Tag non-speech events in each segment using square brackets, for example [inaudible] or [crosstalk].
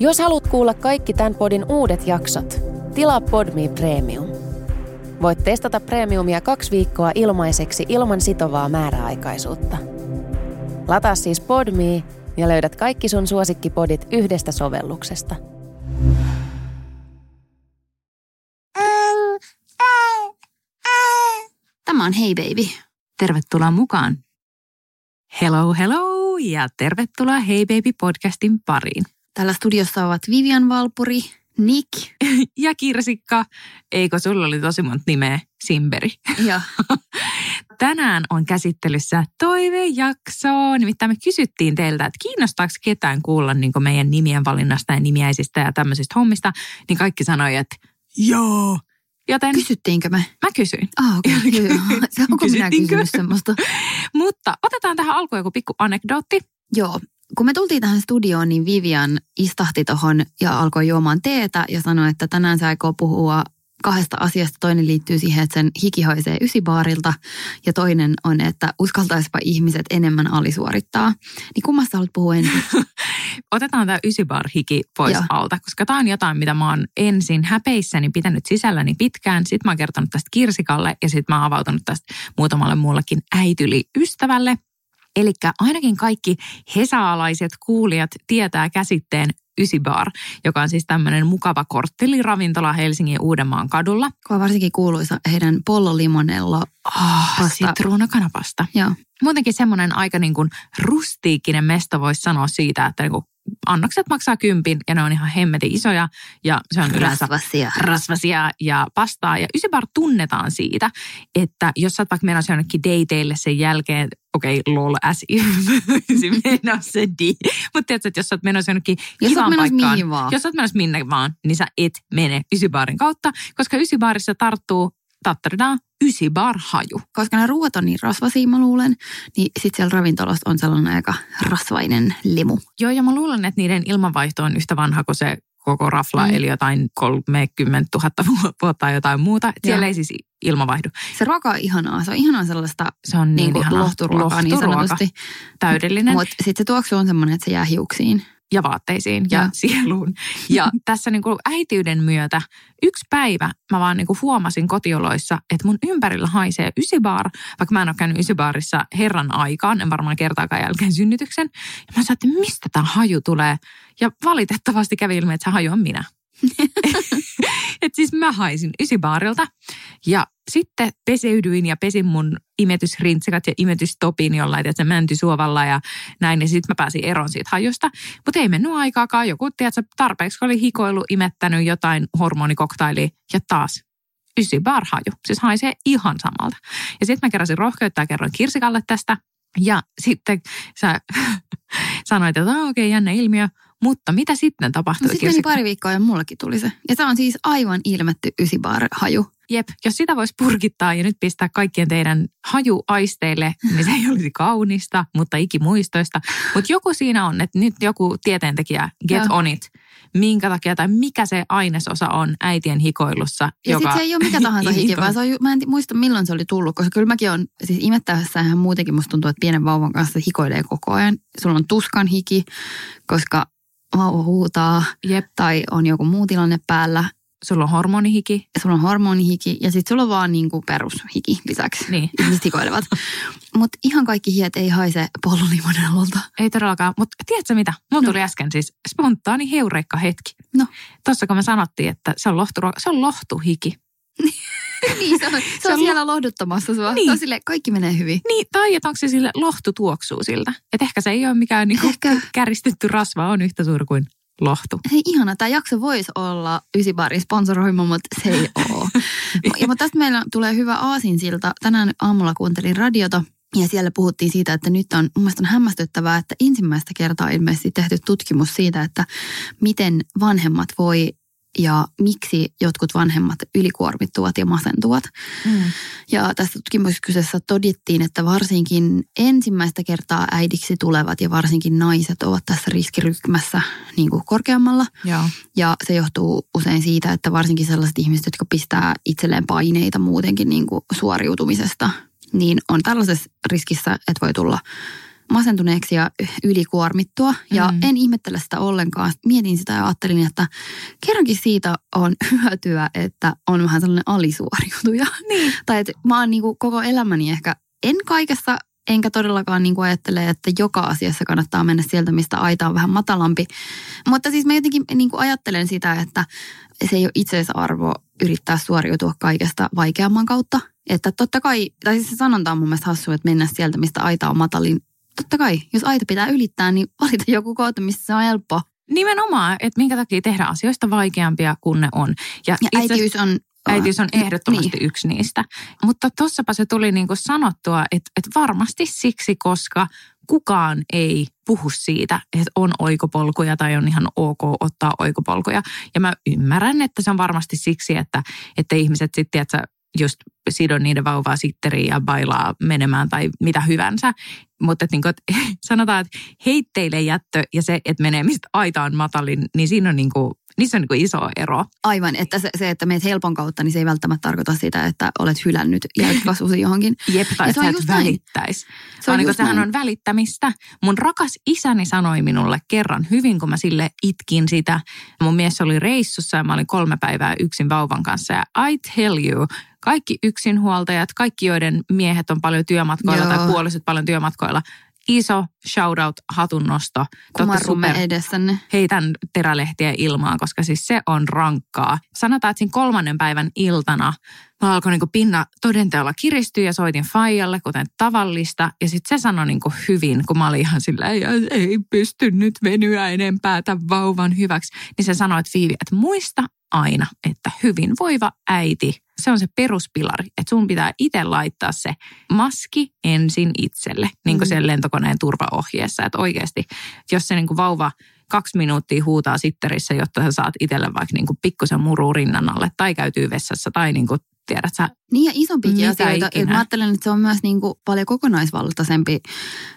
Jos haluat kuulla kaikki tämän podin uudet jaksot, tilaa Podme Premium. Voit testata Premiumia kaksi viikkoa ilmaiseksi ilman sitovaa määräaikaisuutta. Lataa siis Podme ja löydät kaikki sun suosikkipodit yhdestä sovelluksesta. Tämä on Hei Baby. Tervetuloa mukaan. Hello, hello ja tervetuloa Hei Baby podcastin pariin. Täällä studiossa ovat Vivian Valpuri, Nick [laughs] Ja Kirsikka, eikö sulla oli tosi monta nimeä, Simberi. [laughs] Tänään on käsittelyssä toivejakso. Nimittäin me kysyttiin teiltä, että kiinnostaako ketään kuulla niin meidän nimien valinnasta ja nimiäisistä ja tämmöisistä hommista. Niin kaikki sanoi, että joo. Joten kysyttiinkö me? mä kysyin. Ah. Okay. [laughs] Se onko minä kysynyt semmoista? Mutta otetaan tähän alkuun joku pikku anekdootti. Joo. Kun me tultiin tähän studioon, niin Vivian istahti tohon ja alkoi juomaan teetä ja sanoi, että tänään se aikoo puhua kahdesta asiasta. Toinen liittyy siihen, että sen hiki haisee ysibaarilta ja toinen on, että uskaltaisipa ihmiset enemmän alisuorittaa. Niin kummasta haluat puhua ensin? [laughs] Otetaan tämä ysibar-hiki pois Joo. alta, koska tämä on jotain, mitä mä oon ensin häpeissäni pitänyt sisälläni pitkään. Sitten mä oon kertonut tästä Kirsikalle ja sitten mä oon avautunut tästä muutamalle muullekin äityli-ystävälle. Eli ainakin kaikki hesaalaiset kuulijat tietää käsitteen Ysibar, joka on siis tämmöinen mukava kortteliravintola Helsingin Uudenmaan kadulla. Kun varsinkin kuuluisa heidän Pollo Limonello. Oh, Pasta. sitruunakanapasta. Joo. Muutenkin semmoinen aika niin kuin rustiikkinen mesta voisi sanoa siitä, että niin kuin annokset maksaa kympin ja ne on ihan hemmetin isoja ja se on yleensä Rasvasia. rasvasia ja pastaa. Ja Ysibar tunnetaan siitä, että jos sä oot vaikka menossa jonnekin dateille sen jälkeen, okei, okay, lol, as if, [laughs] menossa di. Mutta tiedätkö, että jos sä oot menossa jonnekin Jos kivaan menossa paikkaan, mihin vaan. jos sä oot menossa minne vaan, niin sä et mene Ysibaarin kautta, koska Ysibaarissa tarttuu tattaridaa Ysibar-haju. Koska ne ruuat on niin rasvasia, mä luulen, niin sit siellä ravintolassa on sellainen aika rasvainen limu. Joo, ja mä luulen, että niiden ilmanvaihto on yhtä vanha kuin se koko rafla, Mm. eli jotain 30 000 [laughs] vuotta tai jotain muuta. Siellä Joo. ei siis ilmavaihdu. Se ruoka on ihanaa. Se on ihanaa sellaista Se on niin, niin kuin ihanaa. lohturuokaa niin Lohturuoka. sanotusti. Täydellinen. Mutta sitten se tuoksu on semmoinen, että se jää hiuksiin. Ja vaatteisiin ja, Ja. sieluun. Ja [laughs] tässä niin kuin äitiyden myötä yksi päivä mä vaan niin kuin huomasin kotioloissa, että mun ympärillä haisee ysibaar, vaikka mä en ole käynyt ysibaarissa herran aikaan, en varmaan kertaakaan jälkeen synnytyksen. Ja mä sanoin, että mistä tämä haju tulee? Ja valitettavasti kävi ilmi, että se haju on minä. [laughs] Et siis mä haisin ysibaarilta ja sitten peseydyin ja pesin mun imetysrintsikat ja imetystopin jollain, että se mäntysuovalla ja näin. Ja sitten mä pääsin eroon siitä hajusta. Mutta ei mennyt aikaakaan. Joku, tiedätkö, tarpeeksi oli hikoilu, imettänyt jotain hormonikoktailia ja taas ysibar haju. Siis haisee ihan samalta. Ja sitten mä keräsin rohkeutta ja kerroin Kirsikalle tästä. Ja sitten sä [laughs] sanoit, että "Ah, okei, okay, jännä ilmiö. Mutta mitä sitten tapahtui, No sitten meni pari viikkoa ja mullekin tuli se. Ja se on siis aivan ilmetty ysibar-haju. Jep, jos sitä voisi purkittaa ja nyt pistää kaikkien teidän hajuaisteille, niin se ei olisi kaunista, mutta ikimuistoista. Mutta joku siinä on, että nyt joku tieteentekijä, get Joo. on it. Minkä takia tai mikä se ainesosa on äitien hikoilussa. Ja sitten se ei ole mikä tahansa hiki, vaan se on, mä en muista milloin se oli tullut, koska kyllä mäkin on, siis imettäessähän muutenkin musta tuntuu, että pienen vauvan kanssa hikoilee koko ajan. Sulla on tuskan hiki, koska vauva huutaa Jep, tai on joku muu tilanne päällä. sulla on hormonihiki. Sulla on hormonihiki ja sitten sulla on vaan niinku perushiki lisäksi. Niin, [laughs] Ihmiset hikoilevat. Mutta ihan kaikki hiet ei haise pollolimonellolta. ei todellakaan. Mutta tiedätkö mitä? Mulla No. tuli äsken siis spontaani heureikka hetki. No. Tuossa kun me sanottiin, että se on, lohturuoka, se on lohtuhiki. [laughs] [laughs] niin, se on, se on on siellä lohduttamassa sua. Niin. Se on sille, kaikki menee hyvin. Niin, tai että onko se sille lohtu tuoksuu siltä. Että ehkä se ei ole mikään niinku Ehkä käristetty rasva, on yhtä suuri kuin lohtu. Hei ihana, tämä jakso voisi olla Ysibarin sponsoroima, mutta se ei ole. [laughs] ja, mutta tästä meillä tulee hyvä aasinsilta. Tänään aamulla kuuntelin radiota ja siellä puhuttiin siitä, että nyt on, mun mielestä on hämmästyttävää, että ensimmäistä kertaa ilmeisesti tehty tutkimus siitä, että miten vanhemmat voi ja miksi jotkut vanhemmat ylikuormittuvat ja masentuvat. Mm. Ja tässä tutkimuksessa todettiin, että varsinkin ensimmäistä kertaa äidiksi tulevat ja varsinkin naiset ovat tässä riskiryhmässä niin kuin korkeammalla. Joo. Ja se johtuu usein siitä, että varsinkin sellaiset ihmiset, jotka pistää itselleen paineita muutenkin niin kuin suoriutumisesta, niin on tällaisessa riskissä, että voi tulla masentuneeksi ja ylikuormittua. Ja Mm. en ihmettele sitä ollenkaan. Mietin sitä ja ajattelin, että kerrankin siitä on [laughs] hyötyä, että on vähän sellainen alisuoriutuja. Niin. [laughs] Tai että mä oon niinku koko elämäni ehkä, en kaikessa, enkä todellakaan niinku ajattele, että joka asiassa kannattaa mennä sieltä, mistä aita on vähän matalampi. Mutta siis mä jotenkin niinku ajattelen sitä, että se ei ole itseisarvo yrittää suoriutua kaikesta vaikeamman kautta. Että totta kai, tai siis se sanonta on mun mielestä hassu, että mennä sieltä, mistä aita on matalin. Totta kai, jos aita pitää ylittää, niin valita joku kohta, missä se on helppo. Nimenomaan, että minkä takia tehdä asioista vaikeampia kuin ne on. Ja itse asiassa- äitiys on... Äitiys on ehdottomasti Niin. yksi niistä. Mutta tossapa se tuli niinku sanottua, että, että varmasti siksi, koska kukaan ei puhu siitä, että on oikopolkuja tai on ihan ok ottaa oikopolkuja. Ja mä ymmärrän, että se on varmasti siksi, että, että ihmiset sitten, että just sidon niiden vauvaa sitteriin ja bailaa menemään tai mitä hyvänsä. Mutta että niinku, et, [laughs] sanotaan, että heitteille jättö ja se, että menee mistä aita on matalin, niin siinä on, niinku, niissä on niinku iso ero. Aivan, että se, se, että meet helpon kautta, niin se ei välttämättä tarkoita sitä, että olet hylännyt jälkikasvusi [laughs] johonkin. Jep, tai se on just välittäisi. Se on Vaan niin just sehän näin. on välittämistä. Mun rakas isäni sanoi minulle kerran hyvin, kun mä sille itkin sitä. Mun mies oli reissussa ja mä olin kolme päivää yksin vauvan kanssa. Ja I tell you, kaikki yksinhuoltajat, kaikki joiden miehet on paljon työmatkoilla Joo. tai puoliset paljon työmatkoilla. Iso shout out, hatunnosto. Kumarrumme super- edessänne. heitän terälehtiä ilmaan, koska siis se on rankkaa. Sanotaan, että siinä kolmannen päivän iltana mä alkoin niin pinna todenteolla kiristyä ja soitin Fajalle, kuten tavallista. Ja sitten se sanoi niin hyvin, kun mä olin ihan silleen, "Ja ei pysty nyt venyä enempää tämän vauvan hyväksi. Niin se sanoi, että Viivi, että muista aina, että hyvinvoiva äiti, se on se peruspilari, että sun pitää itse laittaa se maski ensin itselle, niin kuin Mm. sen lentokoneen turvaohjeessa. Että oikeasti, jos se niin kuin vauva kaksi minuuttia huutaa sitterissä, jotta sä saat itselle vaikka niin kuin pikkusen muru rinnan alle tai käytyy vessassa tai niin kuin, tiedät sä, Niin ja isompikin Mitä asioita. ikinä. Mä ajattelen, että se on myös niin kuin paljon kokonaisvaltaisempi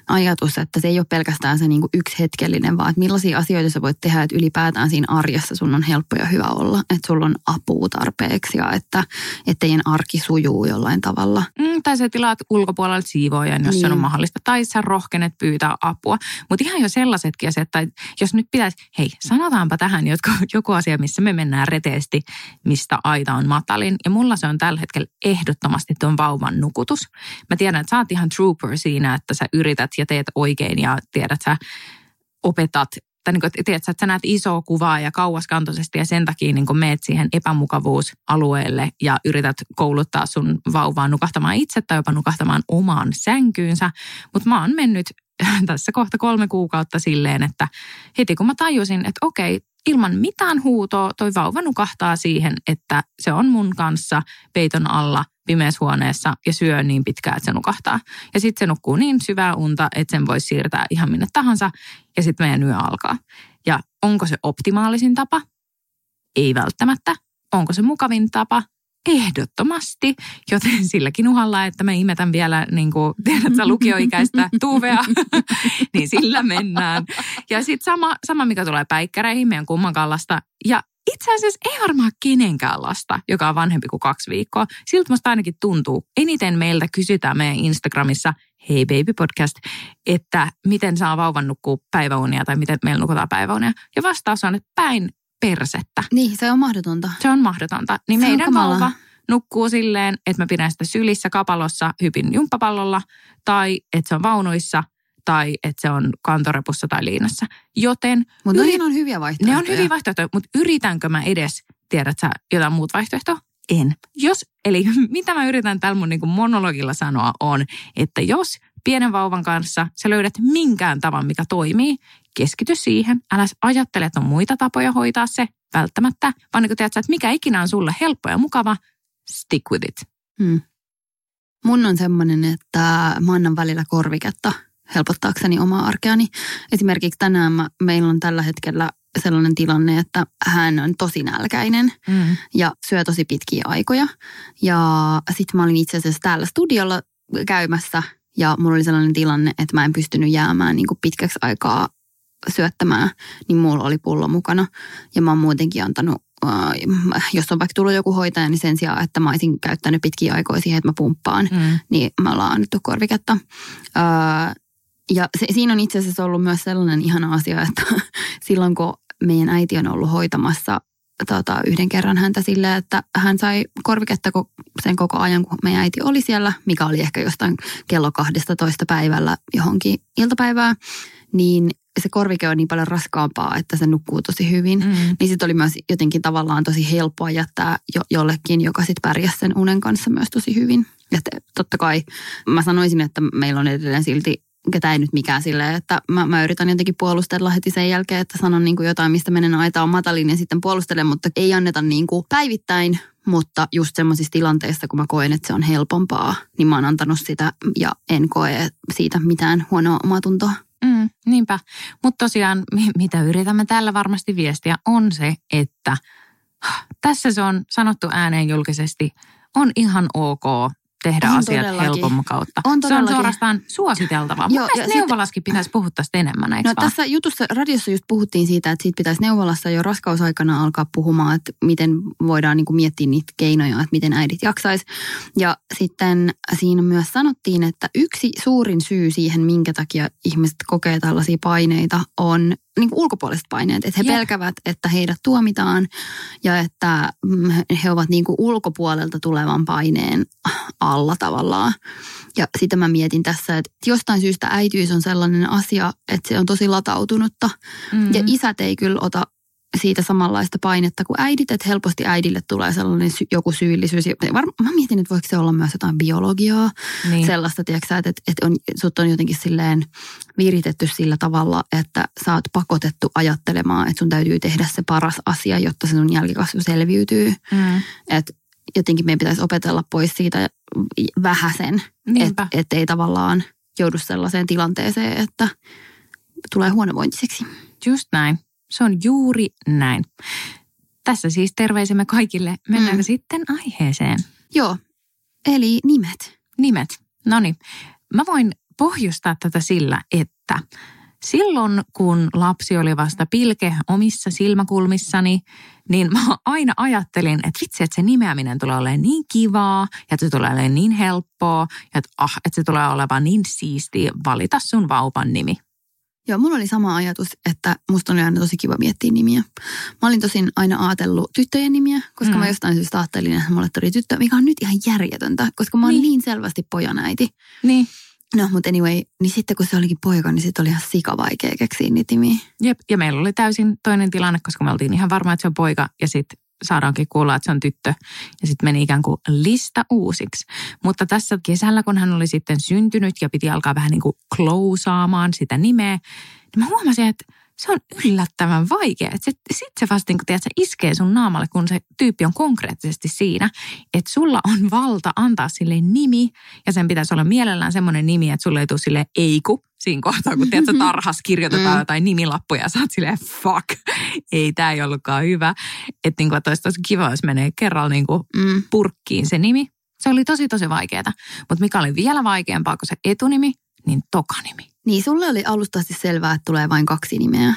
ajatus, että se ei ole pelkästään se niin kuin yksi hetkellinen, vaan että millaisia asioita sä voit tehdä, että ylipäätään siinä arjessa sun on helppo ja hyvä olla. Että sulla on apua tarpeeksi ja että, että teidän arki sujuu jollain tavalla. mm, tai sä tilaat ulkopuolelta siivoojan, jos niin. se on mahdollista, tai sä rohkenet pyytää apua. Mutta ihan jo sellaisetkin asiat, että jos nyt pitäisi, hei, sanotaanpa tähän joku, joku asia, missä me mennään reteesti, mistä aita on matalin. Ja mulla se on tällä hetkellä ehdottomasti tuon vauvan nukutus. Mä tiedän, että sä oot ihan trooper siinä, että sä yrität ja teet oikein ja tiedät, sä opetat tai niin kuin, tiedät, että sä näet isoa kuvaa ja kauaskantoisesti ja sen takia niin meet siihen epämukavuusalueelle ja yrität kouluttaa sun vauvaa nukahtamaan itse tai jopa nukahtamaan omaan sänkyynsä. Mutta mä oon mennyt [laughs] tässä kohta kolme kuukautta silleen, että heti kun mä tajusin, että okei, ilman mitään huutoa toi vauva nukahtaa siihen, että se on mun kanssa peiton alla pimeässä huoneessa ja syö niin pitkään, että se nukahtaa. Ja sitten se nukkuu niin syvää unta, että sen voisi siirtää ihan minne tahansa ja sitten meidän yö alkaa. Ja onko se optimaalisin tapa? Ei välttämättä. Onko se mukavin tapa? Ehdottomasti, joten [laughs] silläkin uhalla, että mä imetän vielä, niin kuin tiedät sä, lukioikäistä [laughs] tuuvea, [laughs] niin sillä mennään. Ja sitten sama, sama, mikä tulee päikkäreihin, meidän kummankaan lasta. Ja itse asiassa ei varmaan kenenkään lasta, joka on vanhempi kuin kaksi viikkoa. Siltä musta ainakin tuntuu. Eniten meiltä kysytään meidän Instagramissa, hei baby podcast, että miten saa vauvan nukkua päiväunia tai miten meillä nukutaan päiväunia. Ja vastaus on, että päin persettä. Niin, se on mahdotonta. Se on mahdotonta. Niin Se meidän vauva nukkuu silleen, että mä pidän sitä sylissä kapalossa hypin jumppapallolla tai että se on vaunuissa tai että se on kantorepussa tai liinassa. Joten Mutta Yrit- ne on hyviä vaihtoehtoja. ne on hyviä vaihtoehtoja, mutta yritänkö mä edes, tiedät sä, jotain muut vaihtoehtoa? En. Jos, eli [laughs] mitä mä yritän tällä mun niin monologilla sanoa on, että jos pienen vauvan kanssa sä löydät minkään tavan, mikä toimii, keskity siihen. Älä ajattele, että on muita tapoja hoitaa se välttämättä, vaan niin kun tiedät, sä, että mikä ikinä on sulle helppo ja mukava, stick with it. Hmm. Mun on semmoinen, että mä annan välillä korviketta helpottaakseni omaa arkeani. Esimerkiksi tänään mä, meillä on tällä hetkellä sellainen tilanne, että hän on tosi nälkäinen Mm. ja syö tosi pitkiä aikoja. Ja sitten mä olin itse asiassa täällä studiolla käymässä ja mulla oli sellainen tilanne, että mä en pystynyt jäämään niin kuin pitkäksi aikaa syöttämään, niin mulla oli pullo mukana. Ja mä oon muutenkin antanut, äh, jos on vaikka tullut joku hoitaja, niin sen sijaan, että mä olisin käyttänyt pitkiä aikoja siihen, että mä pumppaan, Mm. niin me ollaan annettu korviketta. Öö, Ja se, siinä on itse asiassa ollut myös sellainen ihana asia, että [laughs] silloin kun meidän äiti on ollut hoitamassa tota, yhden kerran häntä silleen, että hän sai korviketta sen koko ajan, kun meidän äiti oli siellä, mikä oli ehkä jostain kello 12 päivällä johonkin iltapäivään, niin se korvike on niin paljon raskaampaa, että se nukkuu tosi hyvin. Mm. Niin sitten oli myös jotenkin tavallaan tosi helppoa jättää jo, jollekin, joka sitten pärjäsi sen unen kanssa myös tosi hyvin. Että totta kai mä sanoisin, että meillä on edelleen silti ketä ei nyt mikään silleen, että mä, mä yritän jotenkin puolustella heti sen jälkeen, että sanon niin kuin jotain, mistä menen aita on matalin ja sitten puolustelen, mutta ei anneta niin kuin päivittäin, mutta just semmoisissa tilanteissa, kun mä koen, että se on helpompaa, niin mä oon antanut sitä ja en koe siitä mitään huonoa omatuntoa. Mm, niinpä. Mutta tosiaan, mitä yritämme tällä varmasti viestiä, on se, että tässä se on sanottu ääneen julkisesti, on ihan ok tehdä on asiat todellakin. helpomman kautta. On se on suorastaan suositeltavaa. Joo, Mun neuvolaskin sit... pitäisi puhua tästä enemmän, eikö No vaan? tässä jutussa, radiossa just puhuttiin siitä, että siitä pitäisi neuvolassa jo raskausaikana alkaa puhumaan, että miten voidaan niin kuin miettiä niitä keinoja, että miten äidit jaksaisi. Ja sitten siinä myös sanottiin, että yksi suurin syy siihen, minkä takia ihmiset kokee tällaisia paineita, on niin kuin ulkopuoliset paineet, että he yeah. pelkävät, että heidät tuomitaan ja että mm, he ovat niin kuin ulkopuolelta tulevan paineen alla tavallaan. Ja sitä mä mietin tässä, että jostain syystä äityys on sellainen asia, että se on tosi latautunutta. Mm-hmm. Ja isät ei kyllä ota siitä samanlaista painetta kuin äidit, että helposti äidille tulee sellainen sy- joku syyllisyys. Var- mä mietin, että voiko se olla myös jotain biologiaa, niin. sellaista, tiedätkö, että, että on, sut on jotenkin silleen viritetty sillä tavalla, että sä oot pakotettu ajattelemaan, että sun täytyy tehdä se paras asia, jotta se sun jälkikasvu selviytyy. Mm. Että jotenkin meidän pitäisi opetella pois siitä vähäsen, että et ei tavallaan joudu sellaiseen tilanteeseen, että tulee huonovointiseksi. Just näin. Se on juuri näin. Tässä siis terveisemme kaikille. Mennäänkö mm. sitten aiheeseen? Joo, eli nimet. Nimet. No niin. Mä voin pohjustaa tätä sillä, että silloin kun lapsi oli vasta pilke omissa silmäkulmissani, niin mä aina ajattelin, että vitsi, että se nimeäminen tulee olemaan niin kivaa ja että se tulee olemaan niin helppoa ja että, ah, että se tulee olemaan niin siistiä valita sun vauvan nimi. Joo, mulla oli sama ajatus, että musta oli aina tosi kiva miettiä nimiä. Mä olin tosin aina ajatellut tyttöjen nimiä, koska mm. mä jostain syystä ajattelin, että mulle tuli tyttö, mikä on nyt ihan järjetöntä, koska mä oon niin, niin selvästi pojanäiti. Niin. No, mutta anyway, niin sitten kun se olikin poika, niin sitten oli ihan sika vaikea keksiä niitä nimiä. Jep, ja meillä oli täysin toinen tilanne, koska me oltiin ihan varma, että se on poika, ja sitten saadaankin kuulla, että se on tyttö. Ja sitten meni ikään kuin lista uusiksi. Mutta tässä kesällä, kun hän oli sitten syntynyt ja piti alkaa vähän niin kuin klousaamaan sitä nimeä, niin mä huomasin, että se on yllättävän vaikea. Sitten se vasta niin kun, tiedät, se iskee sun naamalle, kun se tyyppi on konkreettisesti siinä, että sulla on valta antaa sille nimi ja sen pitäisi olla mielellään semmoinen nimi, että sulle ei tule sille eiku siinä kohtaa, kun tiedät, [laughs] tarhas kirjoitetaan mm. jotain nimilappuja ja sä oot silleen fuck, ei tämä ei ollutkaan hyvä. Että niin olisi tosi kiva, jos menee kerralla niin kuin mm. purkkiin se nimi. Se oli tosi tosi vaikeaa. Mutta mikä oli vielä vaikeampaa kuin se etunimi, niin tokanimi. Niin, sulle oli alusta asti selvää, että tulee vain kaksi nimeä.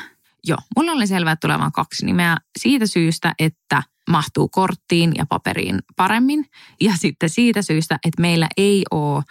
Joo, mulla oli selvää, että tulee vain kaksi nimeä siitä syystä, että mahtuu korttiin ja paperiin paremmin. Ja sitten siitä syystä, että meillä ei ole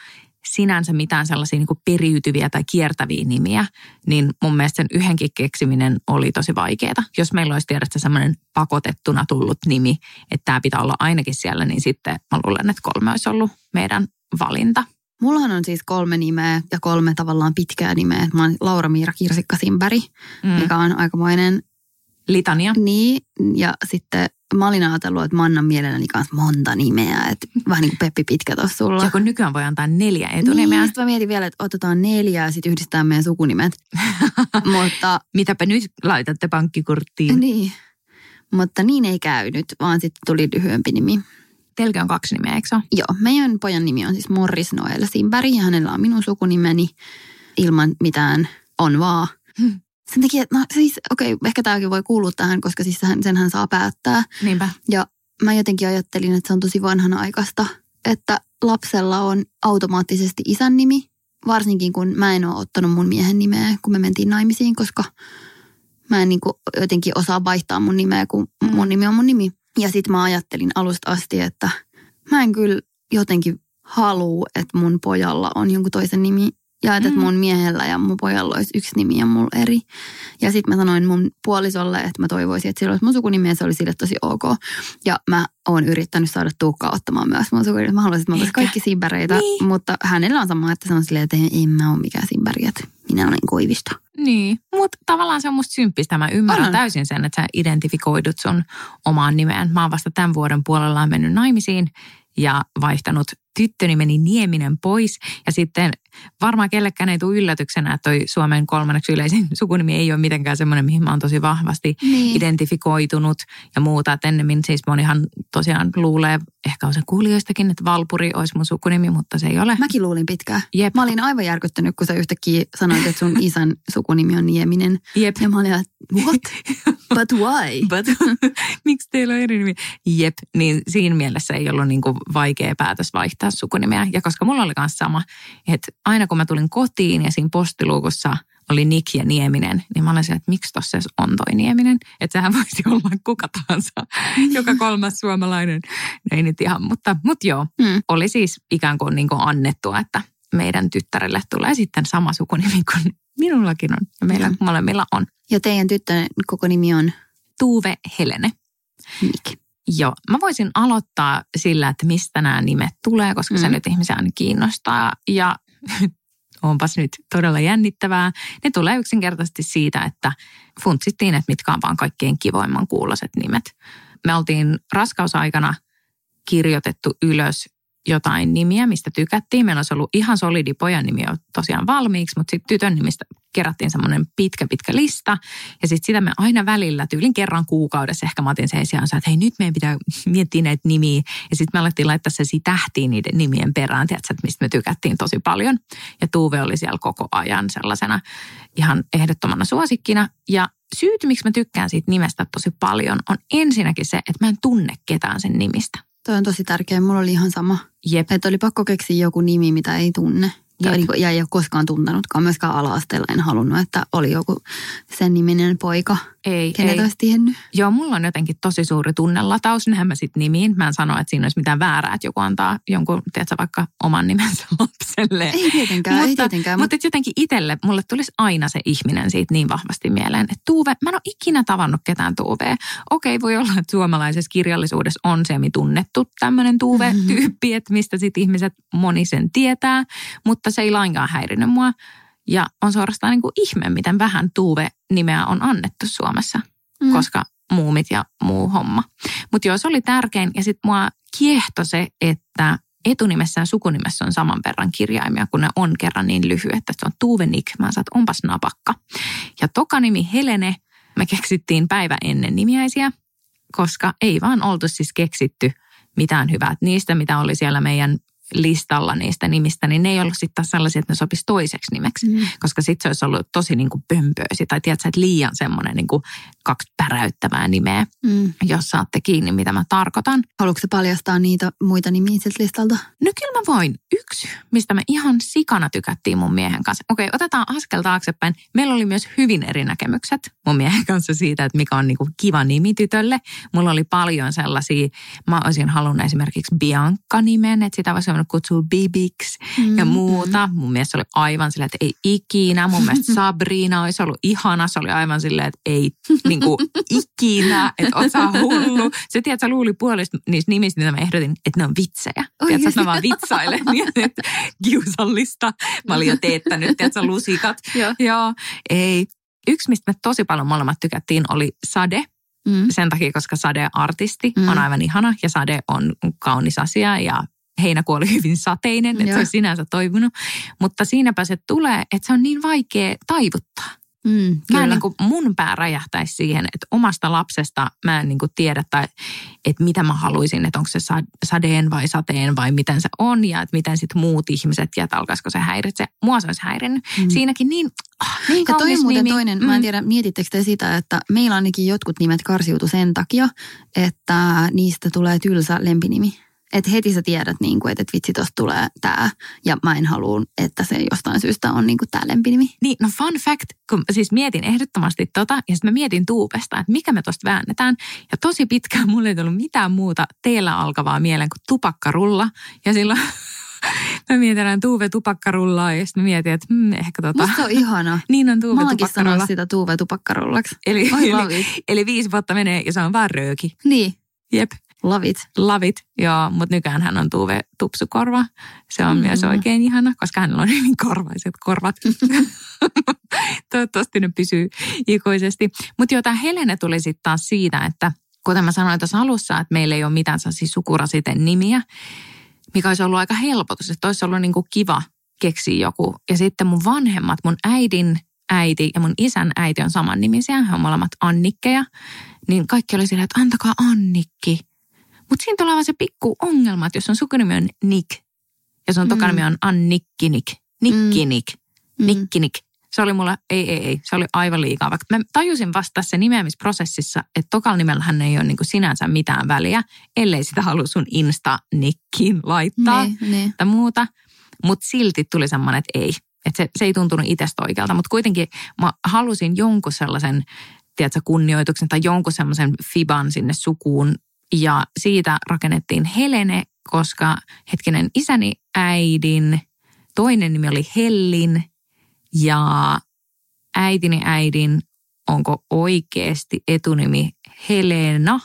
sinänsä mitään sellaisia niin periytyviä tai kiertäviä nimiä, niin mun mielestä sen yhdenkin keksiminen oli tosi vaikeaa. Jos meillä olisi tiedätkö semmoinen pakotettuna tullut nimi, että tämä pitää olla ainakin siellä, niin sitten mä luulen, että kolme olisi ollut meidän valinta. Mullahan on siis kolme nimeä ja kolme tavallaan pitkää nimeä. Mä oon Laura Miira Kirsikka Simpäri, mm. mikä on aikamoinen... Litania. Niin, ja sitten mä olin ajatellut, että mä annan mielelläni kanssa monta nimeä. Että vähän niin kuin Peppi Pitkä tuossa sulla. Ja kun nykyään voi antaa neljä etunimeä. Niin, mä mietin vielä, että otetaan neljä ja sitten yhdistetään meidän sukunimet. [laughs] Mutta... Mitäpä nyt laitatte pankkikurttiin. Niin, mutta niin ei käynyt, vaan sitten tuli lyhyempi nimi. Teilläkin on kaksi nimeä, eikö? Joo, meidän pojan nimi on siis Morris Noel Simberg ja hänellä on minun sukunimeni ilman mitään on vaan. Hmm. Sen takia, no siis okei, okay, ehkä tämäkin voi kuulua tähän, koska siis sen, hän saa päättää. Niinpä. Ja mä jotenkin ajattelin, että se on tosi vanhanaikaista, että lapsella on automaattisesti isän nimi, varsinkin kun mä en ole ottanut mun miehen nimeä, kun me mentiin naimisiin, koska mä en niin kuin jotenkin osaa vaihtaa mun nimeä, kun mm. mun nimi on mun nimi. Ja sitten mä ajattelin alusta asti, että mä en kyllä jotenkin halua, että mun pojalla on jonkun toisen nimi. Ja että mm. mun miehellä ja mun pojalla olisi yksi nimi ja mulla eri. Ja sitten mä sanoin mun puolisolle, että mä toivoisin, että sillä olisi mun sukunimi ja se oli sille tosi ok. Ja mä oon yrittänyt saada Tuukkaa ottamaan myös mun sukunimi. Mä haluaisin, että mä kaikki simpäreitä, niin. mutta hänellä on sama, että se on silleen, että en mä ole mikään simpäri, että minä olen koivista. Niin, mutta tavallaan se on musta symppistä. Mä ymmärrän on. täysin sen, että sä identifikoidut sun omaan nimeen. Mä oon vasta tämän vuoden puolella mennyt naimisiin ja vaihtanut tyttöni meni Nieminen pois. Ja sitten varmaan kellekään ei tule yllätyksenä, että toi Suomen kolmanneksi yleisin [laughs] sukunimi ei ole mitenkään semmoinen, mihin mä oon tosi vahvasti niin. identifikoitunut ja muuta. Että ennemmin siis monihan tosiaan luulee, ehkä on se kuulijoistakin, että Valpuri olisi mun sukunimi, mutta se ei ole. Mäkin luulin pitkään. Jep. Mä olin aivan järkyttynyt, kun sä yhtäkkiä sanoit, että sun [laughs] isän sukunimi on Nieminen. Jep. Ja mä olin, että what? But why? [laughs] But, [laughs] miksi teillä on eri nimi? Jep, niin siinä mielessä ei ollut niin kuin vaikea päätös vaihtaa sukunimeä. Ja koska mulla oli myös sama, että aina kun mä tulin kotiin ja siinä postiluukussa oli Nik ja Nieminen, niin mä olin että miksi tossa on toi Nieminen. Että sehän voisi olla kuka tahansa, joka kolmas suomalainen. Ei nyt ihan, mutta, mutta joo, mm. oli siis ikään kuin, niin kuin annettu, että meidän tyttärelle tulee sitten sama sukunimi kuin minullakin on ja meillä mm. molemmilla on. Ja teidän tyttären koko nimi on? Tuuve Helene. Nik. Joo, mä voisin aloittaa sillä, että mistä nämä nimet tulee, koska mm. se nyt ihmisiä aina kiinnostaa. Ja [laughs] onpas nyt todella jännittävää. Ne tulee yksinkertaisesti siitä, että funtsittiin, että mitkä on vaan kaikkein kivoimman kuuloiset nimet. Me oltiin raskausaikana kirjoitettu ylös jotain nimiä, mistä tykättiin. Meillä olisi ollut ihan solidi pojan nimi jo tosiaan valmiiksi, mutta sitten tytön nimistä kerättiin semmoinen pitkä, pitkä lista. Ja sitten sitä me aina välillä, tyylin kerran kuukaudessa ehkä mä otin sen sijaan, että hei nyt meidän pitää miettiä näitä nimiä. Ja sitten me alettiin laittaa se tähtiin niiden nimien perään, tiedätkö, että mistä me tykättiin tosi paljon. Ja Tuuve oli siellä koko ajan sellaisena ihan ehdottomana suosikkina. Ja syyt, miksi mä tykkään siitä nimestä tosi paljon, on ensinnäkin se, että mä en tunne ketään sen nimistä. Toi on tosi tärkeä. Mulla oli ihan sama. Jep. Että oli pakko keksiä joku nimi, mitä ei tunne. Ja, niin ei ole koskaan tuntenutkaan. Myöskään ala-asteella en halunnut, että oli joku sen niminen poika, ei, kenet ei. olisi tiennyt. Joo, mulla on jotenkin tosi suuri tunnelataus. Nähän mä sitten nimiin. Mä en sano, että siinä olisi mitään väärää, että joku antaa jonkun, tiedätkö, vaikka oman nimensä [laughs] lapselle. Ei tietenkään, mutta, ei tietenkään. Mutta, mutta jotenkin itselle, mulle tulisi aina se ihminen siitä niin vahvasti mieleen. Että Tuuve, mä en ole ikinä tavannut ketään Tuuvea. Okei, voi olla, että suomalaisessa kirjallisuudessa on semi-tunnettu tämmöinen Tuuve-tyyppi, mm-hmm. että mistä sitten ihmiset moni sen tietää. Mutta se ei lainkaan häirinyt mua. Ja on suorastaan niin kuin ihme, miten vähän Tuuve-nimeä on annettu Suomessa, mm. koska muumit ja muu homma. Mutta joo, se oli tärkein. Ja sitten mua kiehto se, että etunimessä ja sukunimessä on saman verran kirjaimia, kun ne on kerran niin lyhyet, että se on Tuuve Nick. Mä saat onpas napakka. Ja toka nimi Helene, me keksittiin päivä ennen nimiäisiä, koska ei vaan oltu siis keksitty mitään hyvää. Niistä, mitä oli siellä meidän listalla niistä nimistä, niin ne ei ollut sitten sellaisia, että ne sopisi toiseksi nimeksi. Mm. Koska sitten se olisi ollut tosi niin kuin pömpöösi tai tiedätkö, että liian semmoinen niin kuin kaksi päräyttävää nimeä, mm. jos saatte kiinni, mitä mä tarkoitan. Haluatko paljastaa niitä muita nimiä sieltä listalta? No kyllä mä voin. Yksi, mistä me ihan sikana tykättiin mun miehen kanssa. Okei, otetaan askel taaksepäin. Meillä oli myös hyvin eri näkemykset mun miehen kanssa siitä, että mikä on niin kuin kiva nimi tytölle. Mulla oli paljon sellaisia, mä olisin halunnut esimerkiksi Bianca-nimen, että sitä voisi voinut kutsua Bibiksi mm, ja muuta. Mun mielestä oli aivan silleen, että ei ikinä. Mun mielestä [laughs] Sabrina olisi ollut ihana. Se oli aivan silleen, että ei niin kuin, ikinä, että oot sä hullu. Se tiedät, sä luuli puolesta niistä nimistä, mitä mä ehdotin, että ne on vitsejä. Tiedätkö, että mä vaan vitsailen. [laughs] että kiusallista. Mä olin jo teettänyt, tiedätkö, lusikat. [laughs] Joo. Joo, ei. Yksi, mistä me tosi paljon molemmat tykättiin, oli Sade. Mm. Sen takia, koska Sade artisti mm. on aivan ihana ja Sade on kaunis asia ja heinäkuu oli hyvin sateinen, että Joo. se olisi sinänsä toivonut. Mutta siinäpä se tulee, että se on niin vaikea taivuttaa. Mm, mä en niin kuin, mun pää räjähtäisi siihen, että omasta lapsesta mä en niin kuin tiedä, tai, että mitä mä haluaisin, että onko se sadeen vai sateen vai miten se on ja että miten sitten muut ihmiset ja että alkaisiko se häiritse. Mua se olisi häirinnyt. Mm. Siinäkin niin, oh, niin Ja toi muuten nimi. toinen, mm. mä en mm. tiedä, mietittekö te sitä, että meillä ainakin jotkut nimet karsiutu sen takia, että niistä tulee tylsä lempinimi. Että heti sä tiedät, niin kuin, että, että vitsi, tosta tulee tämä. Ja mä en halua, että se jostain syystä on niin tämä lempinimi. Niin, no fun fact, kun siis mietin ehdottomasti tota, ja sitten mä mietin tuupesta, että mikä me tosta väännetään. Ja tosi pitkään mulle ei tullut mitään muuta teillä alkavaa mieleen kuin tupakkarulla. Ja silloin [laughs] mä mietin aina Tuuve tupakkarullaa ja sitten mietin, että hmm, ehkä tota... Musta on ihana. [laughs] niin on Tuuve tupakkarulla. sitä Tuuve tupakkarullaksi. Eli, eli, eli viisi vuotta menee ja se on vaan rööki. Niin, Jep, love it. love it. Joo, mutta nykyään hän on Tuuve tupsukorva. Se on Mm. mm. myös oikein ihana, koska hänellä on [laughs] hyvin korvaiset korvat. [laughs] Toivottavasti ne pysyy ikuisesti. Mutta joo, tämä Helene tuli sitten taas siitä, että kuten mä sanoin tuossa alussa, että meillä ei ole mitään sukurasiten nimiä, mikä olisi ollut aika helpotus, että olisi ollut niinku kiva keksiä joku. Ja sitten mun vanhemmat, mun äidin äiti ja mun isän äiti on saman nimisiä, he on molemmat Annikkeja. Niin kaikki oli silleen, että antakaa Annikki. Mutta siinä tulee vaan se pikku ongelma, että jos sun sukunimi on Nick ja sun Mm. tokanimi on Annikkinik, Nikkinik, Mm. Nikkinik. Se oli mulle, ei, ei, ei, se oli aivan liikaa. Vaikka mä tajusin vasta tässä nimeämisprosessissa, että tokalla nimellähän ei ole niinku sinänsä mitään väliä, ellei sitä halua sun Insta-nikkiin laittaa Niin, niin. tai muuta. Mutta silti tuli semmoinen, että ei. Että se, se ei tuntunut itsestä oikealta. Mutta kuitenkin mä halusin jonkun sellaisen, tiedätkö, kunnioituksen tai jonkun semmoisen fiban sinne sukuun. Ja siitä rakennettiin Helene, koska hetkinen isäni äidin toinen nimi oli Hellin ja äitini äidin onko oikeasti etunimi Helena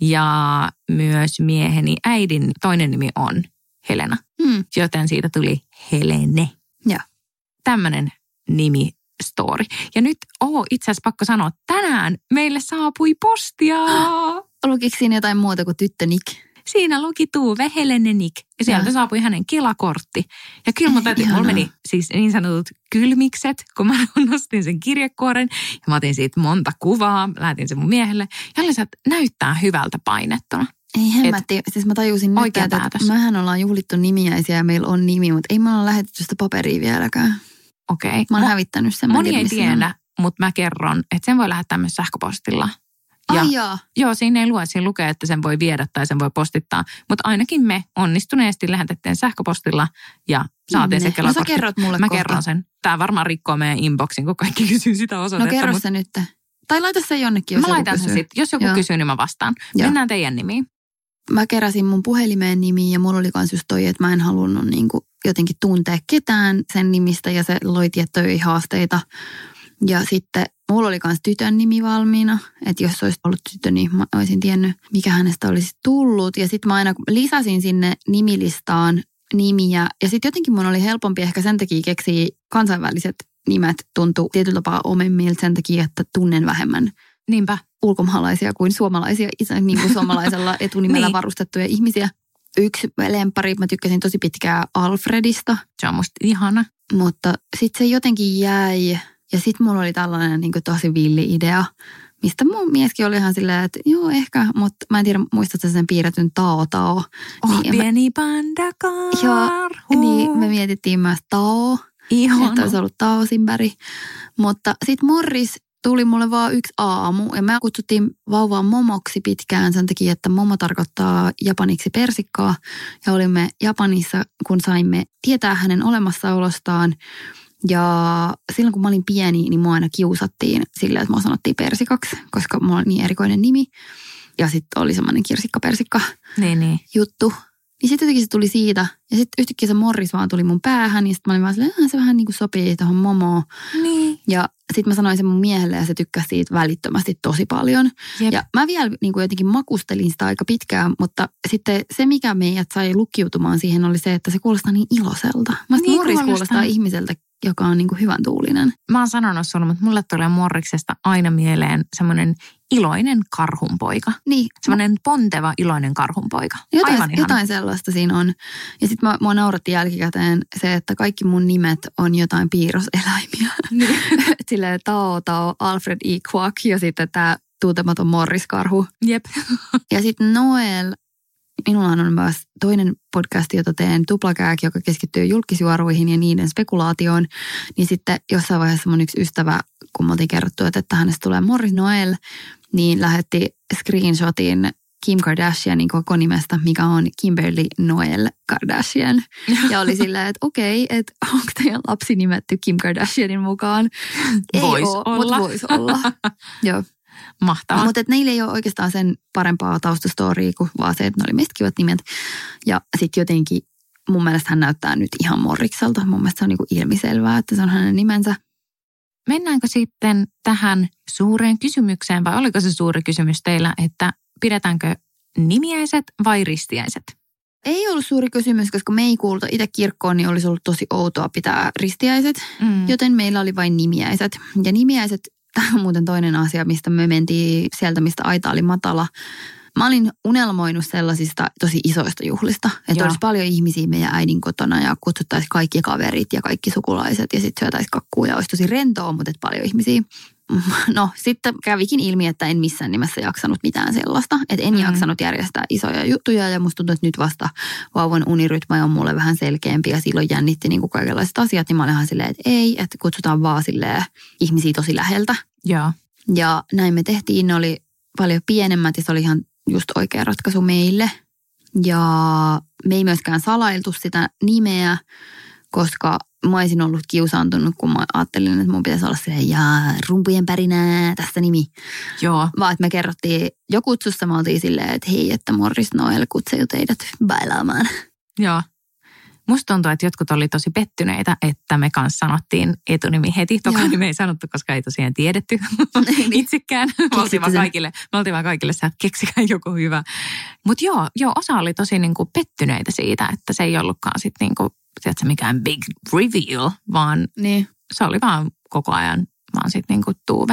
ja myös mieheni äidin toinen nimi on Helena, Mm. joten siitä tuli Helene. Joo. Tämmöinen nimi story. Ja nyt, oo itse asiassa pakko sanoa, tänään meille saapui postia. [gasps] Lukiko siinä jotain muuta kuin tyttö Nick? Siinä luki Tuve Helenenik ja sieltä Joo. saapui hänen kelakortti. Ja kyllä [laughs] mun täytyy, mulla meni siis niin sanotut kylmikset, kun mä [laughs] nostin sen kirjekuoren. Ja mä otin siitä monta kuvaa, lähetin sen mun miehelle. Ja olin, että näyttää hyvältä painettuna. Ei hemmätti. Siis mä tajusin nyt, että päätös. mehän ollaan juhlittu nimiäisiä ja meillä on nimi, mutta ei me olla lähetetty sitä paperia vieläkään. Okei. Okay. Mä oon hävittänyt sen. Moni tiedä, ei tiedä, mutta mä kerron, että sen voi lähettää myös sähköpostilla. Ja, Ai jaa. joo, siinä ei lue, siinä lukee, että sen voi viedä tai sen voi postittaa. Mutta ainakin me onnistuneesti lähetettiin sähköpostilla ja saatiin se No sä kerrot mulle Mä kohta. kerron sen. Tämä varmaan rikkoo meidän inboxin, kun kaikki kysyy sitä No osoitetta. kerro mutta se nyt. Tai laita se jonnekin, jos Mä joku laitan sen kysyy. sitten. Jos joku Joo. kysyy, niin mä vastaan. Joo. Mennään teidän nimiin. Mä keräsin mun puhelimeen nimiä ja mulla oli kans just toi, että mä en halunnut niinku jotenkin tuntea ketään sen nimistä ja se loi tiettyjä haasteita. Ja sitten mulla oli kans tytön nimi valmiina, että jos olisi ollut tyttö, niin mä olisin tiennyt, mikä hänestä olisi tullut. Ja sitten mä aina lisäsin sinne nimilistaan nimiä. Ja sitten jotenkin mun oli helpompi ehkä sen takia keksiä kansainväliset nimet tuntuu tietyllä tapaa omemmilta sen takia, että tunnen vähemmän Niinpä. ulkomaalaisia kuin suomalaisia, niin kuin suomalaisella [laughs] etunimellä Niin. varustettuja ihmisiä. Yksi lempari, mä tykkäsin tosi pitkään Alfredista, Se on musta ihana. mutta sitten se jotenkin jäi. Ja sitten mulla oli tällainen niin kuin tosi villi idea, mistä mun mieskin oli ihan silleen, että joo ehkä, mutta mä en tiedä muistatko sen piirretyn Tao Tao. Oh, Niin, mä- pieni panda karhu. Niin me mietittiin myös Tao, Ihana. että olisi ollut Taosinberg. Mutta sitten Morris tuli mulle vaan yksi aamu ja me kutsuttiin vauvaa momoksi pitkään sen takia, että momo tarkoittaa japaniksi persikkaa. Ja olimme Japanissa, kun saimme tietää hänen olemassaolostaan. Ja silloin kun mä olin pieni, niin mua aina kiusattiin sillä, että mua sanottiin persikaksi, koska mulla on niin erikoinen nimi. Ja sitten oli semmoinen kirsikka-persikka Niin, niin. juttu. Niin sitten jotenkin se tuli siitä. Ja sitten yhtäkkiä se Morris vaan tuli mun päähän. Ja sitten mä olin vaan silleen, "Ah, se vähän niin kuin sopii tuohon momoon. Niin. Ja sitten mä sanoin sen mun miehelle ja se tykkäsi siitä välittömästi tosi paljon. Jep. Ja mä vielä niin kuin jotenkin makustelin sitä aika pitkään, mutta sitten se, mikä meidät sai lukkiutumaan siihen, oli se, että se kuulostaa niin iloiselta. Mä Niin Morris kuulostaa. kuulostaa ihmiseltä, joka on niin kuin hyvän tuulinen. Mä oon sanonut sulle, mutta mulle tulee Morriksesta aina mieleen semmoinen iloinen karhunpoika. Niin, Semmoinen ponteva iloinen karhunpoika. Jotain, Aivan ihana. jotain sellaista siinä on. Ja sitten mä, mua nauratti jälkikäteen se, että kaikki mun nimet on jotain piirroseläimiä. Niin. [laughs] Silleen Tao Tao, Alfred E. Quack ja sitten tämä tuntematon Morris-karhu. Jep. Ja sitten Noel, minulla on myös toinen podcast, jota teen Tuplakääk, joka keskittyy julkisjuoruihin ja niiden spekulaatioon. Niin sitten jossain vaiheessa mun yksi ystävä, kun me oltiin kerrottu, että, että hänestä tulee Morris Noel, niin lähetti screenshotin Kim Kardashianin koko nimestä, mikä on Kimberly Noel Kardashian. Ja oli [laughs] silleen, että okei, että onko teidän lapsi nimetty Kim Kardashianin mukaan? Vois oo, olla. Mutta voisi olla. [laughs] Joo. Mahtavaa. Mutta neillä ei ole oikeastaan sen parempaa taustastoriaa kuin vaan se, että ne oli meistä kivat nimet. Ja sitten jotenkin mun mielestä hän näyttää nyt ihan morrikselta. Mun mielestä se on niin kuin ilmiselvää, että se on hänen nimensä. Mennäänkö sitten tähän suureen kysymykseen vai oliko se suuri kysymys teillä, että pidetäänkö nimiäiset vai ristiäiset? Ei ollut suuri kysymys, koska me ei kuulta itse kirkkoon, niin olisi ollut tosi outoa pitää ristiäiset, mm. joten meillä oli vain nimiäiset. Ja nimiäiset, [laughs] tämä on muuten toinen asia, mistä me mentiin sieltä, mistä aita oli matala. Mä olin unelmoinut sellaisista tosi isoista juhlista, että Joo. olisi paljon ihmisiä meidän äidin kotona ja kutsuttaisiin kaikki kaverit ja kaikki sukulaiset ja sitten syötäisiin kakkua ja olisi tosi rentoa, mutta et paljon ihmisiä. [laughs] No sitten kävikin ilmi, että en missään nimessä jaksanut mitään sellaista. Että en Mm. jaksanut järjestää isoja juttuja ja musta tuntuu, että nyt vasta vauvan unirytma on mulle vähän selkeämpi ja silloin jännitti niin kuin kaikenlaiset asiat. Niin mä olin ihan silleen, että ei, että kutsutaan vaan silleen ihmisiä tosi läheltä. Joo. Ja näin me tehtiin, ne oli paljon pienemmät ja se oli ihan just oikea ratkaisu meille. Ja me ei myöskään salailtu sitä nimeä, koska mä olisin ollut kiusaantunut, kun mä ajattelin, että mun pitäisi olla se ja rumpujen pärinää, tässä nimi. Joo. Vaan että me kerrottiin, jo kutsussa me oltiin silleen, että hei, että Morris Noel kutsuu teidät bailaamaan. Joo. Musta tuntuu, että jotkut oli tosi pettyneitä, että me kanssa sanottiin etunimi heti. Toki me ei sanottu, koska ei tosiaan tiedetty [laughs] itsekään. Me oltiin, vaan kaikille, me oltiin vaan kaikille että keksikää joku hyvä. Mutta joo, joo, osa oli tosi niinku pettyneitä siitä, että se ei ollutkaan sitten niinku, tiedätkö, mikään big reveal, vaan Niin. se oli vaan koko ajan vaan sitten niinku tuuve.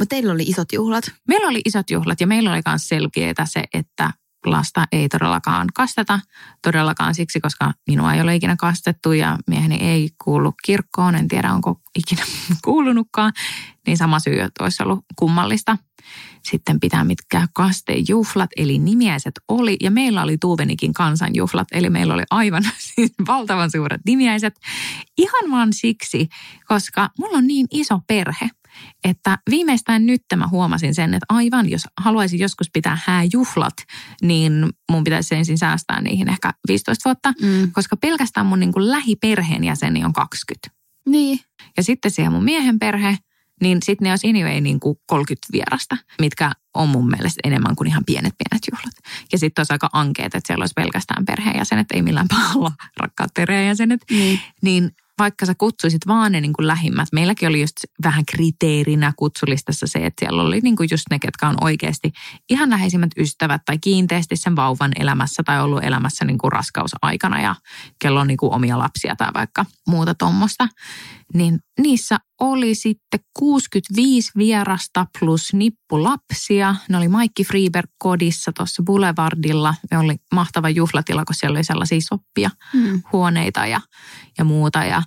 Mutta teillä oli isot juhlat. Meillä oli isot juhlat ja meillä oli myös selkeää se, että lasta ei todellakaan kasteta. Todellakaan siksi, koska minua ei ole ikinä kastettu ja mieheni ei kuulu kirkkoon. En tiedä, onko ikinä [laughs] kuulunutkaan. Niin sama syy, että olisi ollut kummallista. Sitten pitää mitkä kastejuhlat, eli nimiäiset oli. Ja meillä oli Tuuvenikin kansanjuhlat, eli meillä oli aivan [laughs] siis valtavan suuret nimiäiset. Ihan vaan siksi, koska mulla on niin iso perhe, että viimeistään nyt mä huomasin sen, että aivan, jos haluaisin joskus pitää hääjuhlat, niin mun pitäisi ensin säästää niihin ehkä 15 vuotta, Mm. koska pelkästään mun niin kuin lähiperheenjäseni on 20. Niin. Ja sitten siihen mun miehen perhe, niin sitten ne olisi anyway niin kuin 30 vierasta, mitkä on mun mielestä enemmän kuin ihan pienet pienet juhlat. Ja sitten olisi aika ankeet, että siellä olisi pelkästään perheenjäsenet, ei millään pahalla rakkaat perheenjäsenet. Niin. Niin vaikka sä kutsuisit vaan ne niin kuin lähimmät, meilläkin oli just vähän kriteerinä kutsulistassa se, että siellä oli niin kuin just ne, ketkä on oikeasti ihan läheisimmät ystävät tai kiinteästi sen vauvan elämässä tai ollut elämässä niin kuin raskausaikana ja kello on niin kuin omia lapsia tai vaikka muuta tuommoista. Niin niissä oli sitten 65 vierasta plus nippulapsia. Ne oli Maikki Freeberg kodissa tuossa Boulevardilla. Me oli mahtava juhlatila, kun siellä oli sellaisia soppia Mm. huoneita ja, ja muuta. Ja,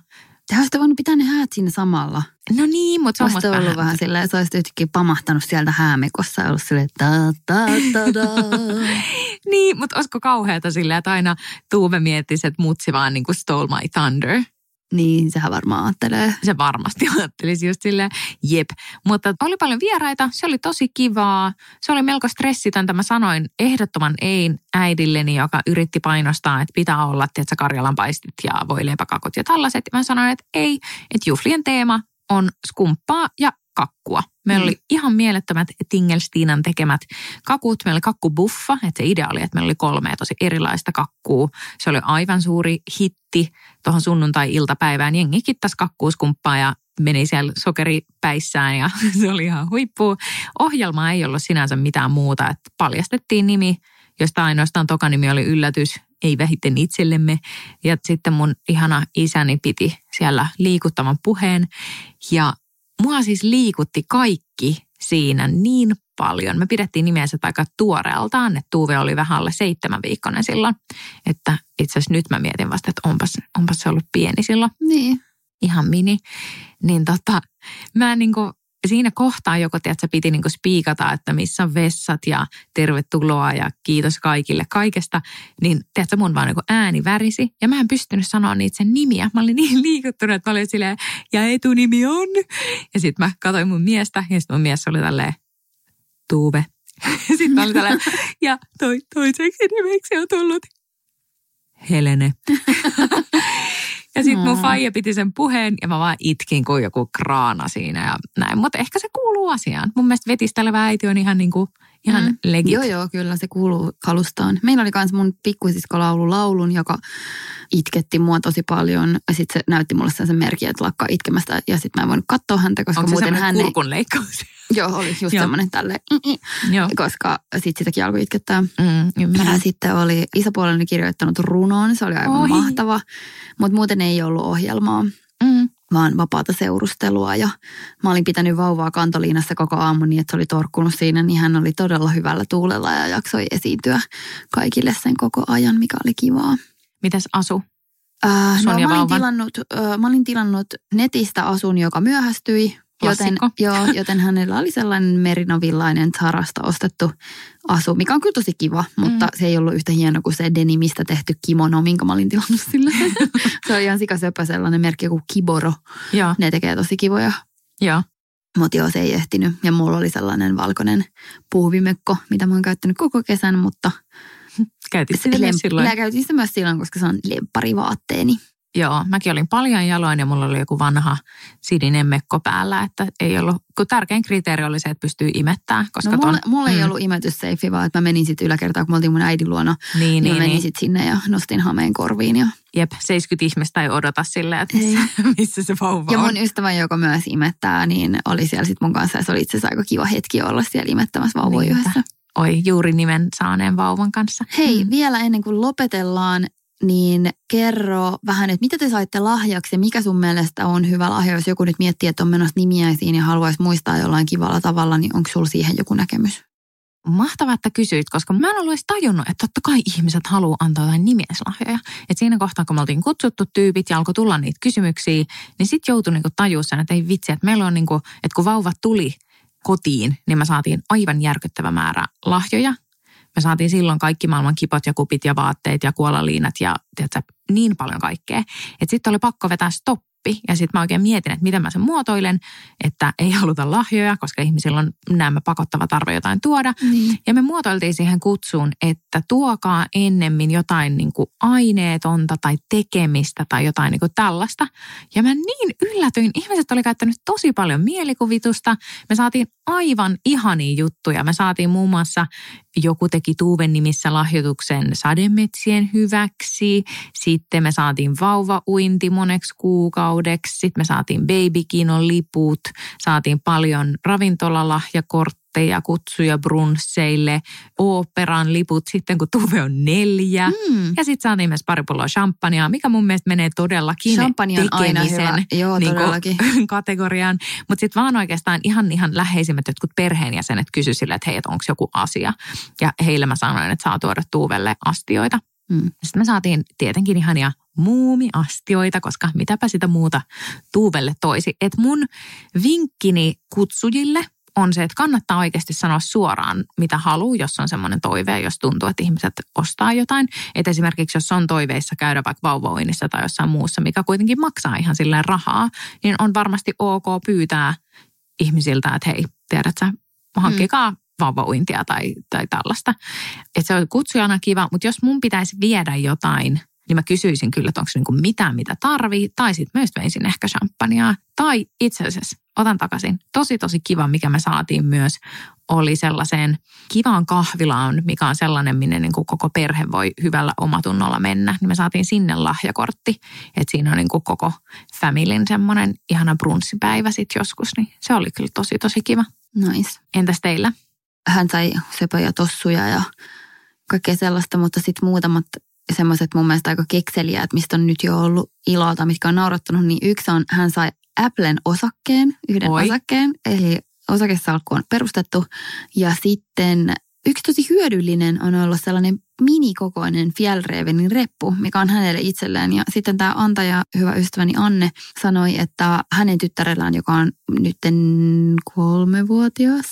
Te olisitte voinut pitää ne häät siinä samalla. no niin, mutta se on Olisi ollut vähän silleen, että sä olisit yhtäkkiä pamahtanut sieltä häämekossa ja ollut silleen, ta ta ta da. [laughs] Niin, mutta olisiko kauheata silleen, että aina Tuuve miettisi, että mutsi vaan niin kuin stole my thunder. Niin, sehän varmaan ajattelee. Se varmasti [laughs] ajattelisi just silleen, jep. Mutta oli paljon vieraita, se oli tosi kivaa. Se oli melko stressitöntä. Mä sanoin ehdottoman ei äidilleni, joka yritti painostaa, että pitää olla, että Karjalan paistit ja voi leipäkakut ja tällaiset. Mä sanoin, että ei, että juhlien teema on skumppaa ja kakkua. Meillä Mm. oli ihan mielettömät Tingelstiinan tekemät kakut. Meillä oli kakkubuffa, että se idea oli, että meillä oli kolme tosi erilaista kakkua. Se oli aivan suuri hitti tuohon sunnuntai-iltapäivään. Jengi kittas kakkuuskumppaa ja meni siellä sokeripäissään ja [laughs] se oli ihan huippu. Ohjelma ei ollut sinänsä mitään muuta, että paljastettiin nimi, josta ainoastaan toka nimi oli yllätys, ei vähiten itsellemme. Ja sitten mun ihana isäni piti siellä liikuttavan puheen ja mua siis liikutti kaikki siinä niin paljon. Me pidettiin nimensä aika tuoreeltaan, että Tuuve oli vähän alle seitsemän viikkoinen silloin. Että itse asiassa nyt mä mietin vasta, että onpas, onpas se ollut pieni silloin, Niin. ihan mini. Niin tota, mä niinku siinä kohtaa joko tiedät, piti niinku spiikata, että missä on vessat ja tervetuloa ja kiitos kaikille kaikesta. Niin tiedätkö, mun vaan niinku ääni värisi ja mä en pystynyt sanoa niitä sen nimiä. Mä olin niin [laughs] liikuttunut, että mä olin silleen, ja etunimi on. Ja sitten mä katsoin mun miestä ja sitten mun mies oli tälleen, Tuuve. [laughs] Sitten mä olin tälleen, ja toi, toiseksi nimeksi on tullut Helene. [laughs] ja sitten mun faija piti sen puheen ja mä vaan itkin kuin joku kraana siinä ja näin. Mutta ehkä se kuuluu asiaan. Mun mielestä vetistelevä äiti on ihan, niin kuin, ihan Mm. legit. Joo, joo, kyllä se kuuluu kalustaan. Meillä oli myös mun pikkusisko laulu laulun, joka itketti mua tosi paljon. Ja sitten se näytti mulle sen merkin, että lakkaa itkemästä. Ja sitten mä en voinut katsoa häntä, koska Onko muuten se hän ei... kurkun leikkaus? [laughs] Joo, oli just semmoinen tälle, Joo. koska sitten sitäkin alkoi itkettää. Mm, Ja sitten oli isopuoleni kirjoittanut runon, se oli aivan Oi. mahtava. Mutta muuten ei ollut ohjelmaa, Mm. vaan vapaata seurustelua. Ja mä olin pitänyt vauvaa kantoliinassa koko aamun niin, että se oli torkkunut siinä, niin hän oli todella hyvällä tuulella ja jaksoi esiintyä kaikille sen koko ajan, mikä oli kivaa. Mites asu? Äh, Sun no, ja mä, olin tilannut, äh, mä olin tilannut netistä asun, joka myöhästyi. Joten, [laughs] joo, joten hänellä oli sellainen merinovillainen Zarasta ostettu asu, mikä on kyllä tosi kiva, mutta Mm. se ei ollut yhtä hieno kuin se denimistä tehty kimono, minkä mä olin tilannut sille. [laughs] se on ihan sikasöpä sellainen merkki kuin Kiboro. Joo, Ne tekee tosi kivoja, joo. mutta joo, se ei ehtinyt. Ja mulla oli sellainen valkoinen puuvimekko, mitä mä oon käyttänyt koko kesän, mutta Käytit sitä myös lem- silloin. Mä käytin sitä myös silloin, koska se on lempparivaatteeni. Joo, mäkin olin paljon jaloin ja mulla oli joku vanha sininen mekko päällä, että ei ollut, kun tärkein kriteeri oli se, että pystyy imettämään, koska No mulla, ton, mulla ei mm, ollut imetysseifi, vaan että mä menin sitten yläkertaan, kun me oltiin mun äidin luona. Niin, Niin, niin, mä menin niin. sitten sinne ja nostin hameen korviin. Ja, Jep, 70 ihmistä ei odota silleen, että missä, [laughs] missä se vauva ja on. mun ystävä, joka myös imettää, niin oli siellä sitten mun kanssa. Ja se oli itse asiassa aika kiva hetki olla siellä imettämässä Niinpä. yhdessä. Oi, juuri nimen saaneen vauvan kanssa. Hei, Mm. vielä ennen kuin lopetellaan, niin kerro vähän, että mitä te saitte lahjaksi ja mikä sun mielestä on hyvä lahja, jos joku nyt miettii, että on menossa nimiäisiin ja haluaisi muistaa jollain kivalla tavalla, niin onko sulla siihen joku näkemys? Mahtavaa, että kysyit, koska mä en ollut edes tajunnut, että totta kai ihmiset haluaa antaa jotain nimieslahjoja. Et siinä kohtaa, kun me oltiin kutsuttu tyypit ja alkoi tulla niitä kysymyksiä, niin sitten joutui niinku tajua sen, että ei vitsi, että meillä on niinku, että kun vauvat tuli kotiin, niin me saatiin aivan järkyttävä määrä lahjoja. Me saatiin silloin kaikki maailman kipot ja kupit ja vaatteet ja kuolaliinat ja tiedätkö, niin paljon kaikkea. Että sitten oli pakko vetää stoppi ja sitten mä oikein mietin, että miten mä sen muotoilen, että ei haluta lahjoja, koska ihmisillä on nämä pakottava tarve jotain tuoda. Niin. Ja me muotoiltiin siihen kutsuun, että tuokaa ennemmin jotain niin kuin aineetonta tai tekemistä tai jotain niin kuin tällaista. Ja mä niin yllätyin. Ihmiset oli käyttänyt tosi paljon mielikuvitusta. Me saatiin aivan ihania juttuja. Me saatiin muun muassa, joku teki Tuuven nimissä lahjoituksen sademetsien hyväksi. Sitten me saatiin vauvauinti moneksi kuukaudeksi. Sitten me saatiin babykinon liput. Saatiin paljon ravintolalahjakortteja, kutsuja brunsseille, oopperan liput sitten kun Tuve on neljä. Mm. Ja sitten saatiin myös pari pulloa champagnea, mikä mun mielestä menee todellakin Champagne on aina hyvä. Joo, niinku todellakin. [laughs] kategoriaan. Mutta sitten vaan oikeastaan ihan, ihan läheisimmät jotkut perheenjäsenet kysy sille, että hei, että onko joku asia. Ja heille mä sanoin, että saa tuoda Tuuvelle astioita. Mm. Sitten me saatiin tietenkin ihania muumiastioita, koska mitäpä sitä muuta Tuuvelle toisi. Että mun vinkkini kutsujille on se, että kannattaa oikeasti sanoa suoraan, mitä haluaa, jos on semmoinen toive, jos tuntuu, että ihmiset ostaa jotain. Että esimerkiksi jos on toiveissa käydä vaikka vauvauinnissa tai jossain muussa, mikä kuitenkin maksaa ihan silleen rahaa, niin on varmasti ok pyytää ihmisiltä, että hei, tiedät sä, hankkikaa vauvauintia tai, tai tällaista. Että se on kutsujana kiva, mutta jos mun pitäisi viedä jotain, niin mä kysyisin kyllä, että onko niinku mitään, mitä tarvii, tai sitten myös veisin ehkä champagnea. Tai itse asiassa, otan takaisin, tosi tosi kiva, mikä me saatiin myös, oli sellaiseen kivaan kahvilaan, mikä on sellainen, minne niin kuin koko perhe voi hyvällä omatunnolla mennä. Niin me saatiin sinne lahjakortti, että siinä on niin kuin koko familin semmoinen ihana brunssipäivä sitten joskus, niin se oli kyllä tosi tosi kiva. Nice. Entäs teillä? Hän sai söpöjä tossuja ja kaikkea sellaista, mutta sitten muutamat semmoiset mun mielestä aika kekseliäät, mistä on nyt jo ollut iloa mitkä on naurattanut, niin yksi on, hän sai Applen osakkeen, yhden Oi. osakkeen, eli osakesalkku on perustettu. Ja sitten yksi tosi hyödyllinen on ollut sellainen minikokoinen Fjällrävenin reppu, mikä on hänelle itselleen. Ja sitten tämä antaja, hyvä ystäväni Anne, sanoi, että hänen tyttärellään, joka on nyt kolmevuotias,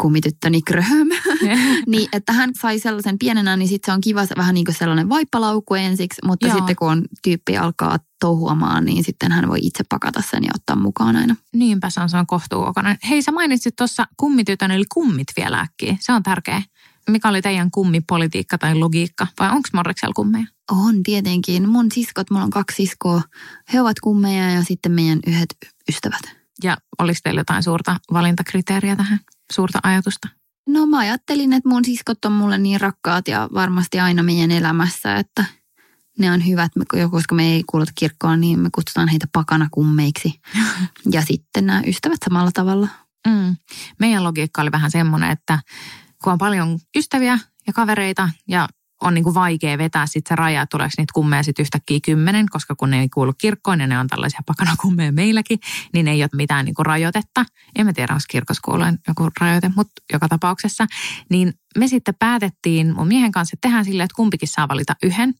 kummityttöni Gröhöm, [laughs] niin että hän sai sellaisen pienenä, niin sitten se on kiva se vähän niin kuin sellainen vaippalaukku ensiksi, mutta Joo. sitten kun on tyyppi alkaa touhuamaan, niin sitten hän voi itse pakata sen ja ottaa mukaan aina. Niinpä se on, se on kohtuukokoinen. Hei, sä mainitsit tuossa kummitytön, eli kummit vielä äkkiä. Se on tärkeä. Mikä oli teidän kummipolitiikka tai logiikka? Vai onko Morriksella kummeja? On tietenkin. Mun siskot, mulla on kaksi siskoa. He ovat kummeja ja sitten meidän yhdet ystävät. Ja oliko teillä jotain suurta valintakriteeriä tähän? Suurta ajatusta? No mä ajattelin, että mun siskot on mulle niin rakkaat ja varmasti aina meidän elämässä, että Ne on hyvät, koska me ei kuuluta kirkkoon, niin me kutsutaan heitä pakanakummeiksi. [laughs] ja sitten nämä ystävät samalla tavalla. Mm. Meidän logiikka oli vähän semmoinen, että kun on paljon ystäviä ja kavereita ja on niin kuin vaikea vetää sitten se raja, että tuleeko niitä kummeja sitten yhtäkkiä kymmenen, koska kun ne ei kuulu kirkkoon ja ne on tällaisia pakanakummeja meilläkin, niin ei ole mitään niin kuin rajoitetta. En mä tiedä, onko kirkossa joku rajoite, mutta joka tapauksessa. Niin me sitten päätettiin mun miehen kanssa, että tehdään silleen, että kumpikin saa valita yhden.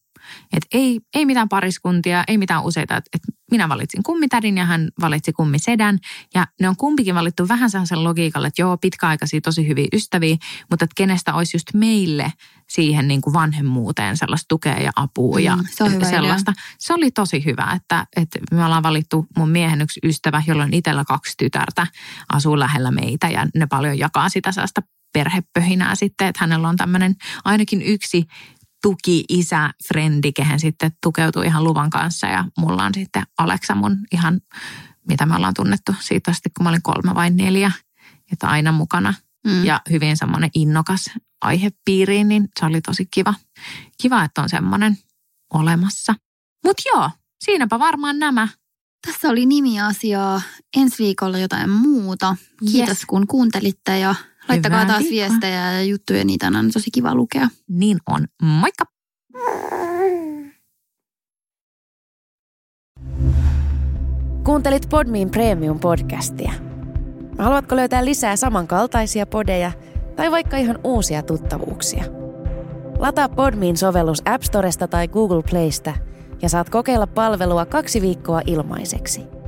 Että ei, ei mitään pariskuntia, ei mitään useita. Että et minä valitsin kummitädin ja hän valitsi kummisedän. Ja ne on kumpikin valittu vähän sellaisen logiikalle, että joo, pitkäaikaisia tosi hyviä ystäviä, mutta että kenestä olisi just meille siihen niin kuin vanhemmuuteen sellaista tukea ja apua mm, ja se on sellaista. Idea. Se oli tosi hyvä, että, että me ollaan valittu mun miehen yksi ystävä, jolla on itsellä kaksi tytärtä, asuu lähellä meitä ja ne paljon jakaa sitä sellaista perhepöhinää sitten, että hänellä on tämmöinen ainakin yksi tuki isä frendi, kehen sitten tukeutuu ihan luvan kanssa ja mulla on sitten Aleksa mun ihan, mitä me ollaan tunnettu siitä asti, kun mä olin kolme vai neljä, että aina mukana mm. ja hyvin semmoinen innokas aihepiiriin, niin se oli tosi kiva. Kiva, että on semmoinen olemassa. Mutta joo, siinäpä varmaan nämä. Tässä oli nimiasiaa. Ensi viikolla jotain muuta. Kiitos yes. kun kuuntelitte ja Laittakaa taas viikkoa. viestejä ja juttuja, niitä on tosi kiva lukea. Niin on. Moikka! Kuuntelit Podmin Premium-podcastia. Haluatko löytää lisää samankaltaisia podeja tai vaikka ihan uusia tuttavuuksia? Lataa Podmin sovellus App Storesta tai Google Playsta ja saat kokeilla palvelua kaksi viikkoa ilmaiseksi –